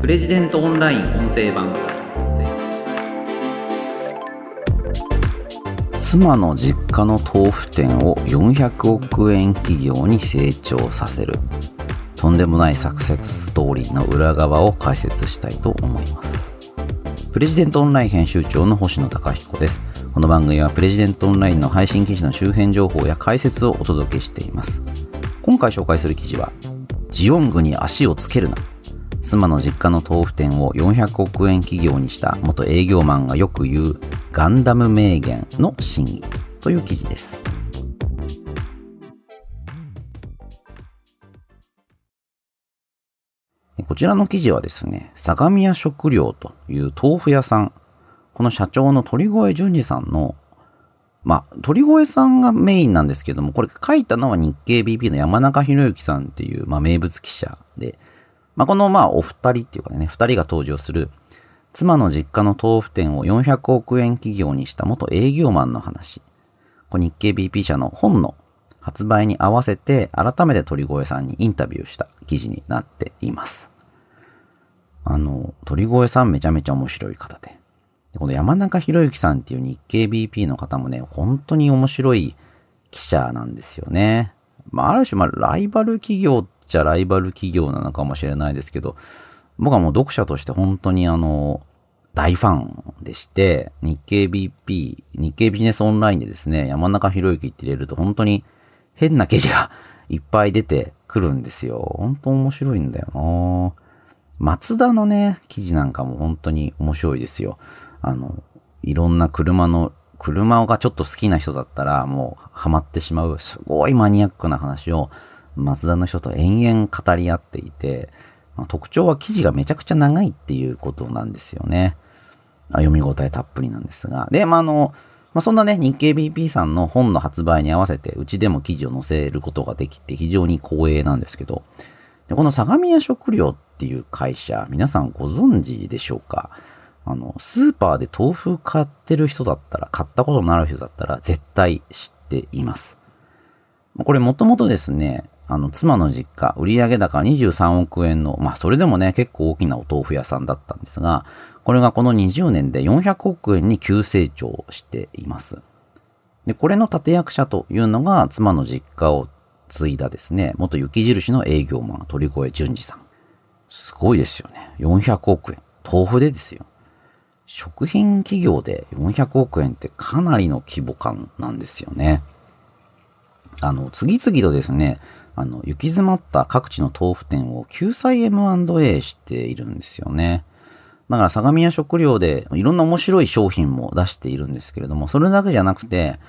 プレジデントオンライン音声版。妻の実家の豆腐店を400億円企業に成長させる。とんでもないサクセスストーリーの裏側を解説したいと思います。プレジデントオンライン編集長の星野貴彦です。この番組はプレジデントオンラインの配信記事の周辺情報や解説をお届けしています。今回紹介する記事はジオングに足をつけるな。妻の実家の豆腐店を400億円企業にした元営業マンがよく言うガンダム名言の真偽という記事です。こちらの記事はですね、相模屋食料という豆腐屋さん、この社長の鳥越淳二さんの、まあ、鳥越さんがメインなんですけども、これ書いたのは日経 BP の山中博之さんっていう、まあ、名物記者で、まあ、このまあお二人っていうかね、二人が登場する妻の実家の豆腐店を400億円企業にした元営業マンの話。日経 BP 社の本の発売に合わせて改めて鳥越さんにインタビューした記事になっています。あの、鳥越さんめちゃめちゃ面白い方で。この山中博之さんっていう日経 BP の方もね、本当に面白い記者なんですよね。まあ、ある種、まあ、ライバル企業っちゃライバル企業なのかもしれないですけど、僕はもう読者として本当にあの、大ファンでして、日経 BP、日経ビジネスオンラインでですね、山中博之って入れると本当に変な記事がいっぱい出てくるんですよ。本当面白いんだよな松田のね、記事なんかも本当に面白いですよ。あの、いろんな車の、車がちょっと好きな人だったらもうハマってしまう、すごいマニアックな話を松田の人と延々語り合っていて、ま特徴は記事がめちゃくちゃ長いっていうことなんですよね。あ読み応えたっぷりなんですが。で、まあ、あの、まあ、そんなね、日経 BP さんの本の発売に合わせて、うちでも記事を載せることができて非常に光栄なんですけど、でこの相模屋食料っていう会社、皆さんご存知でしょうか？あの、スーパーで豆腐買ってる人だったら、買ったことのある人だったら、絶対知っています。これもともとですね、あの、妻の実家、売上高23億円の、まあ、それでもね、結構大きなお豆腐屋さんだったんですが、これがこの20年で400億円に急成長しています。で、これの立役者というのが、妻の実家を継いだですね、元雪印の営業マン、鳥越淳二さん。すごいですよね。400億円。豆腐でですよ。食品企業で400億円ってかなりの規模感なんですよね。あの、次々とですね、あの、行き詰まった各地の豆腐店を救済 M&A しているんですよね。だから相模屋食料でいろんな面白い商品も出しているんですけれども、それだけじゃなくて、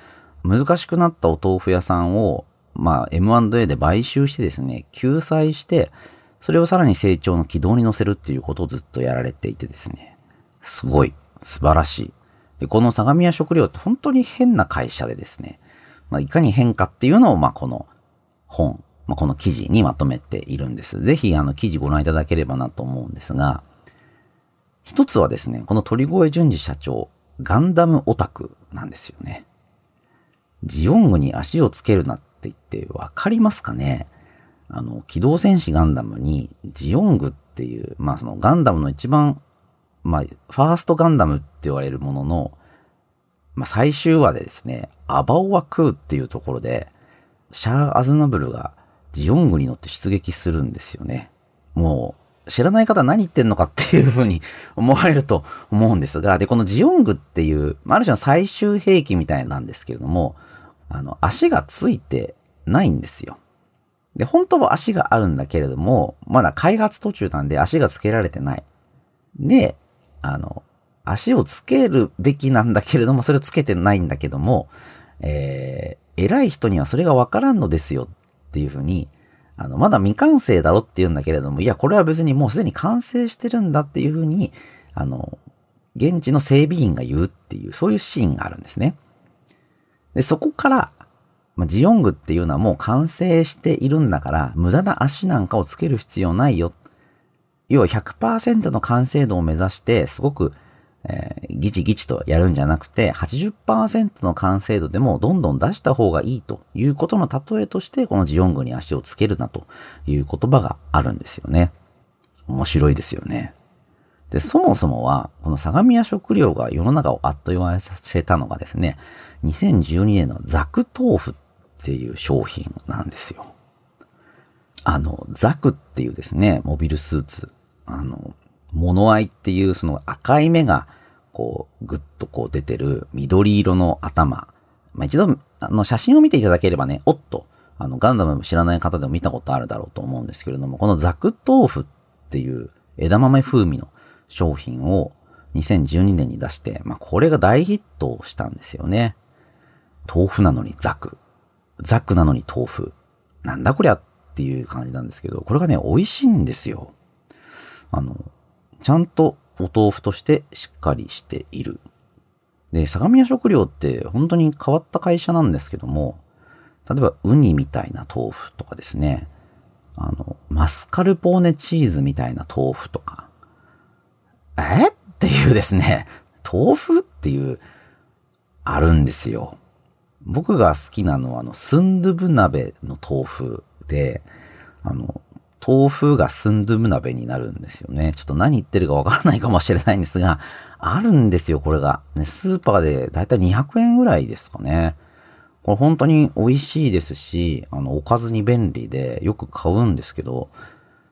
難しくなったお豆腐屋さんを、まあ、M&A で買収してですね、救済して、それをさらに成長の軌道に乗せるっていうことをずっとやられていてですね、すごい、素晴らしい。で、この相模屋食料って本当に変な会社でですね、まあ、いかに変かっていうのを、まあ、この本、まあ、この記事にまとめているんです。ぜひ、あの、記事ご覧いただければなと思うんですが、一つはですね、この鳥越淳二社長、ガンダムオタクなんですよね。ジオングに足をつけるなって言ってわかりますかね？あの、機動戦士ガンダムにジオングっていう、まあそのガンダムの一番、まあ、ファーストガンダムって言われるものの、まあ最終話でですね、アバオワクーっていうところで、シャア・アズナブルがジオングに乗って出撃するんですよね。もう、知らない方何言ってんのかっていうふうに思われると思うんですが、で、このジオングっていう、ある種の最終兵器みたいなんですけれども、あの、足がついてないんですよ。で、本当は足があるんだけれども、まだ開発途中なんで足がつけられてない。で、あの、足をつけるべきなんだけれども、それをつけてないんだけども、えー、偉い人にはそれがわからんのですよっていうふうに、あの、まだ未完成だろって言うんだけれども、いや、これは別にもうすでに完成してるんだっていうふうに、あの、現地の整備員が言うっていう、そういうシーンがあるんですね。で、そこから、まあ、ジオングっていうのはもう完成しているんだから、無駄な足なんかをつける必要ないよ。要は100%の完成度を目指して、すごくえー、ギチギチとやるんじゃなくて、80%の完成度でもどんどん出した方がいいということの例えとして、このジオングに足をつけるなという言葉があるんですよね。面白いですよね。で、そもそもは、この相模屋食料が世の中をあっと言わせたのがですね、2012年のザク豆腐っていう商品なんですよ。あの、ザクっていうですね、モビルスーツ、あの、物合いっていうその赤い目が、こう、ぐっとこう出てる緑色の頭。まあ、一度、あの、写真を見ていただければね、おっと、あの、ガンダム知らない方でも見たことあるだろうと思うんですけれども、このザク豆腐っていう枝豆風味の商品を2012年に出して、まあ、これが大ヒットしたんですよね。豆腐なのにザク。ザクなのに豆腐。なんだこりゃっていう感じなんですけど、これがね、美味しいんですよ。あの、ちゃんとお豆腐としてしっかりしている。で、相模屋食料って本当に変わった会社なんですけども、例えばウニみたいな豆腐とかですね、あの、マスカルポーネチーズみたいな豆腐とか、え？っていうですね、豆腐っていう、あるんですよ。僕が好きなのは、あの、スンドゥブ鍋の豆腐で、あの、豆腐がスンドゥブ鍋になるんですよね。ちょっと何言ってるかわからないかもしれないんですが、あるんですよ、これが。ね、スーパーでだいたい200円ぐらいですかね。これ本当に美味しいですし、あの、おかずに便利でよく買うんですけど、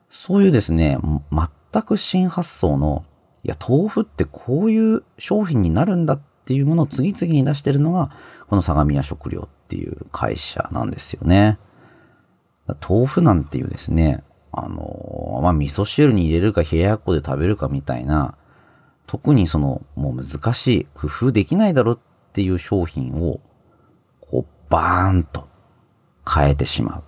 そういうですね、全く新発想のいや、豆腐ってこういう商品になるんだっていうものを次々に出してるのが、この相模屋食料っていう会社なんですよね。豆腐なんていうですね、あの、まあ、味噌汁に入れるか冷ややっこで食べるかみたいな、特にその、もう難しい、工夫できないだろっていう商品を、こう、バーンと変えてしまう。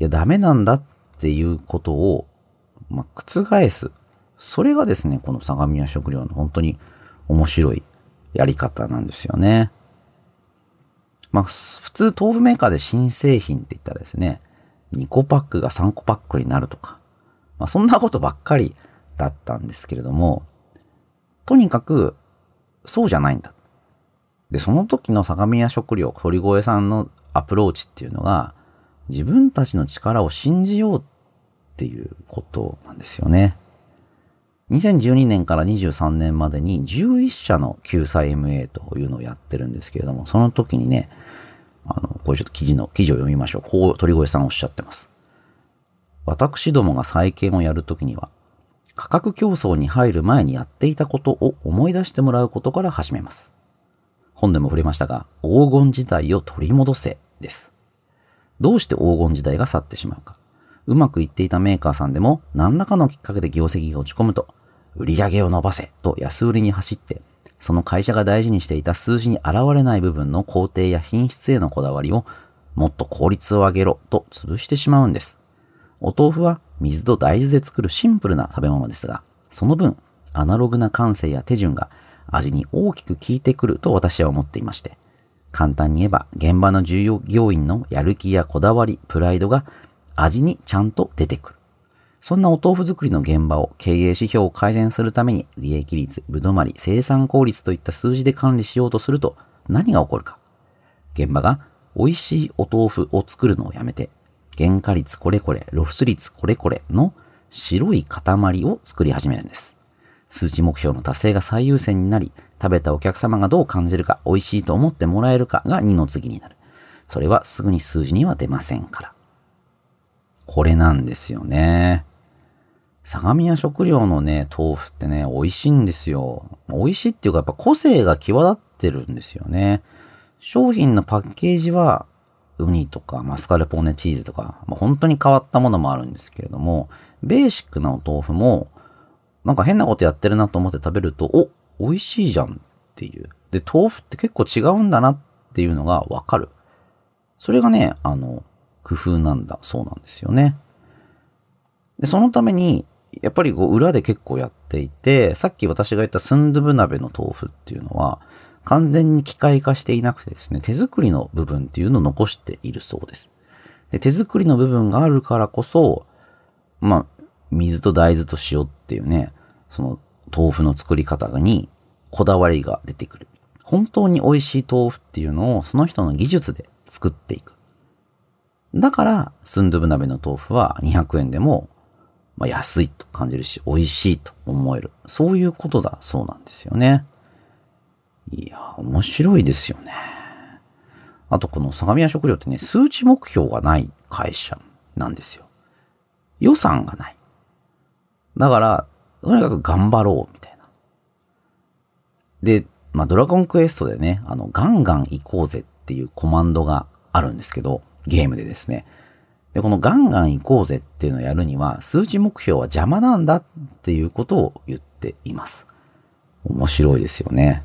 いや、ダメなんだっていうことを、まあ、覆すそれがですね、この相模屋食料の本当に面白いやり方なんですよね。まあ、普通豆腐メーカーで新製品って言ったらですね、2個パックが3個パックになるとか、まあ、そんなことばっかりだったんですけれども、とにかく、そうじゃないんだ。で、その時の相模屋食料、鳥越さんのアプローチっていうのが、自分たちの力を信じようっていうことなんですよね。2012年から23年までに11社の救済 MA というのをやってるんですけれども、その時にね、あの、これちょっと記事の、記事を読みましょう。こう、鳥越さんおっしゃってます。私どもが再建をやるときには、価格競争に入る前にやっていたことを思い出してもらうことから始めます。本でも触れましたが、黄金時代を取り戻せです。どうして黄金時代が去ってしまうか。うまくいっていたメーカーさんでも何らかのきっかけで業績が落ち込むと、売り上げを伸ばせと安売りに走って、その会社が大事にしていた数字に現れない部分の工程や品質へのこだわりをもっと効率を上げろと潰してしまうんです。お豆腐は水と大豆で作るシンプルな食べ物ですが、その分、アナログな感性や手順が味に大きく効いてくると私は思っていまして、簡単に言えば現場の従業員のやる気やこだわり、プライドが味にちゃんと出てくる。そんなお豆腐作りの現場を経営指標を改善するために利益率、ぶどまり、生産効率といった数字で管理しようとすると何が起こるか。現場が美味しいお豆腐を作るのをやめて、原価率これこれ、露出率これこれの白い塊を作り始めるんです。数値目標の達成が最優先になり、食べたお客様がどう感じるか、美味しいと思ってもらえるかが2の次になる。それはすぐに数字には出ませんから。これなんですよね。相模屋食料のね、豆腐ってね、美味しいんですよ。美味しいっていうか、やっぱ個性が際立ってるんですよね。商品のパッケージは、ウニとかマスカルポーネチーズとか、まあ、本当に変わったものもあるんですけれども、ベーシックなお豆腐も、なんか変なことやってるなと思って食べると、お、美味しいじゃんっていう。で、豆腐って結構違うんだなっていうのがわかる。それがね、あの、工夫なんだそうなんですよね。で、そのために、やっぱりこう裏で結構やっていて、さっき私が言ったスンドゥブ鍋の豆腐っていうのは、完全に機械化していなくてですね、手作りの部分っていうのを残しているそうです。で、手作りの部分があるからこそ、まあ、水と大豆と塩っていうね、その豆腐の作り方にこだわりが出てくる。本当に美味しい豆腐っていうのをその人の技術で作っていく。だから、スンドゥブ鍋の豆腐は200円でもまあ、安いと感じるし、美味しいと思える。そういうことだそうなんですよね。いや、面白いですよね。あとこの相模屋食料ってね、数値目標がない会社なんですよ。予算がない。だから、とにかく頑張ろう、みたいな。で、まあ、ドラゴンクエストでね、あの、ガンガン行こうぜっていうコマンドがあるんですけど、ゲームでですね。で、このガンガン行こうぜっていうのをやるには、数値目標は邪魔なんだっていうことを言っています。面白いですよね。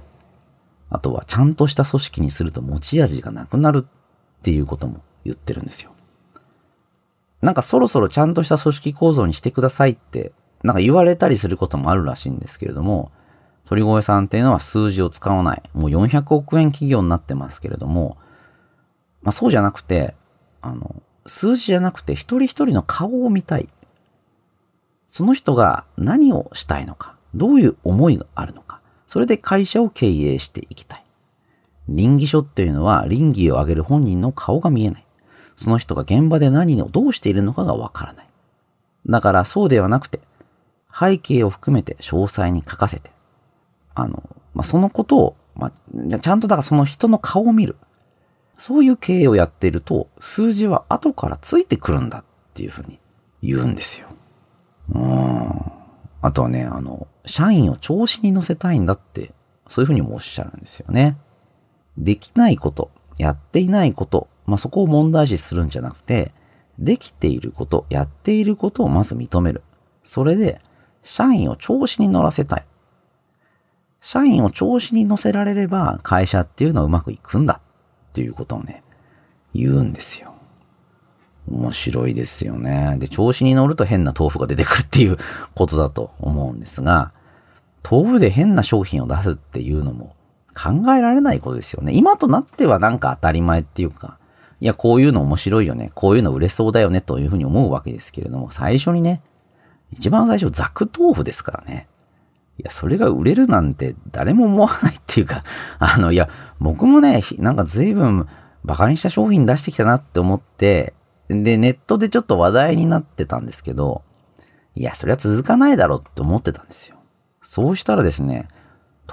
あとは、ちゃんとした組織にすると持ち味がなくなるっていうことも言ってるんですよ。なんかそろそろちゃんとした組織構造にしてくださいって、なんか言われたりすることもあるらしいんですけれども、鳥越さんっていうのは数字を使わない。もう400億円企業になってますけれども、まあそうじゃなくて、あの、数字じゃなくて一人一人の顔を見たい。その人が何をしたいのか、どういう思いがあるのか、それで会社を経営していきたい。倫理書っていうのは倫理を上げる本人の顔が見えない。その人が現場で何をどうしているのかがわからない。だからそうではなくて、背景を含めて詳細に書かせて、あの、まあ、そのことを、まあ、ちゃんとだからその人の顔を見る。そういう経営をやっていると、数字は後からついてくるんだっていうふうに言うんですよ。うん。あとはね、あの、社員を調子に乗せたいんだって、そういうふうにもおっしゃるんですよね。できないこと、やっていないこと、まあ、そこを問題視するんじゃなくて、できていること、やっていることをまず認める。それで、社員を調子に乗らせたい。社員を調子に乗せられれば、会社っていうのはうまくいくんだっていうことをね、言うんですよ。面白いですよね。で、調子に乗ると変な豆腐が出てくるっていうことだと思うんですが、豆腐で変な商品を出すっていうのも考えられないことですよね。今となってはなんか当たり前っていうか、いや、こういうの面白いよね。こういうの売れそうだよね。というふうに思うわけですけれども、最初にね、一番最初、ザク豆腐ですからね。いや、それが売れるなんて誰も思わないっていうか、あの、いや、僕もね、なんか随分バカにした商品出してきたなって思って、で、ネットでちょっと話題になってたんですけど、いや、それは続かないだろうって思ってたんですよ。そうしたらですね、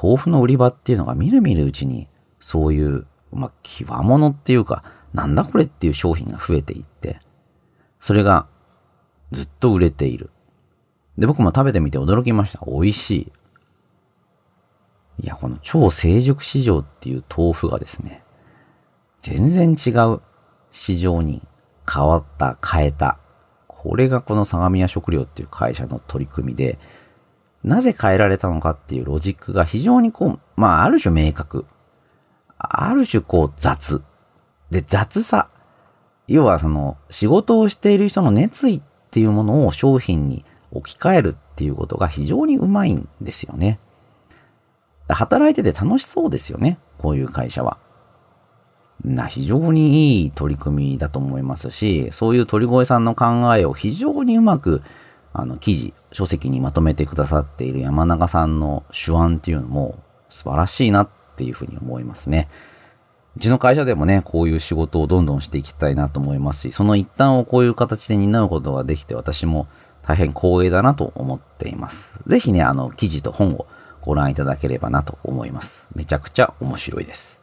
豆腐の売り場っていうのがみるみるうちに、そういう、まあ、極物っていうか、なんだこれっていう商品が増えていって、それがずっと売れている。で、僕も食べてみて驚きました。美味しい。いや、この超成熟市場っていう豆腐がですね、全然違う市場に変わった、変えた。これがこの相模屋食料っていう会社の取り組みで、なぜ変えられたのかっていうロジックが非常にこう、まあある種明確。ある種こう雑。で、雑さ。要はその仕事をしている人の熱意っていうものを商品に置き換えるっていうことが非常にうまいんですよね。働いてて楽しそうですよね。こういう会社は。な、非常にいい取り組みだと思いますし、そういう鳥越さんの考えを非常にうまく、あの、記事、書籍にまとめてくださっている山中さんの手腕っていうのも素晴らしいなっていうふうに思いますね。うちの会社でもね、こういう仕事をどんどんしていきたいなと思いますし、その一端をこういう形で担うことができて私も大変光栄だなと思っています。ぜひね、あの、記事と本をご覧いただければなと思います。めちゃくちゃ面白いです。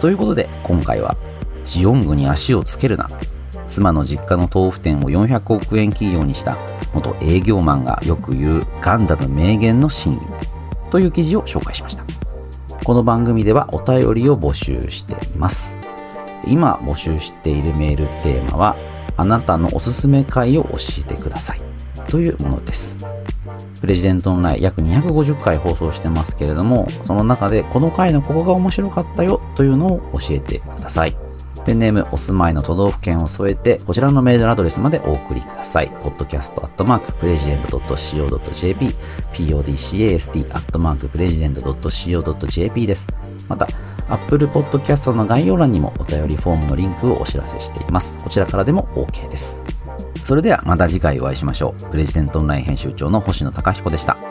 ということで、今回は、ジオングに足をつけるな。妻の実家の豆腐店を400億円企業にした元営業マンがよく言うガンダム名言の真意という記事を紹介しました。この番組ではお便りを募集しています。今募集しているメールテーマは、あなたのおすすめ回を教えてください。というものです。プレジデントオンライン約250回放送してますけれども、その中でこの回のここが面白かったよというのを教えてください。ペンネーム、お住まいの都道府県を添えて、こちらのメールアドレスまでお送りください。podcast.president.co.jp、podcast.president.co.jp です。また、Apple Podcast の概要欄にもお便りフォームのリンクをお知らせしています。こちらからでも OK です。それではまた次回お会いしましょう。プレジデントオンライン編集長の星野貴彦でした。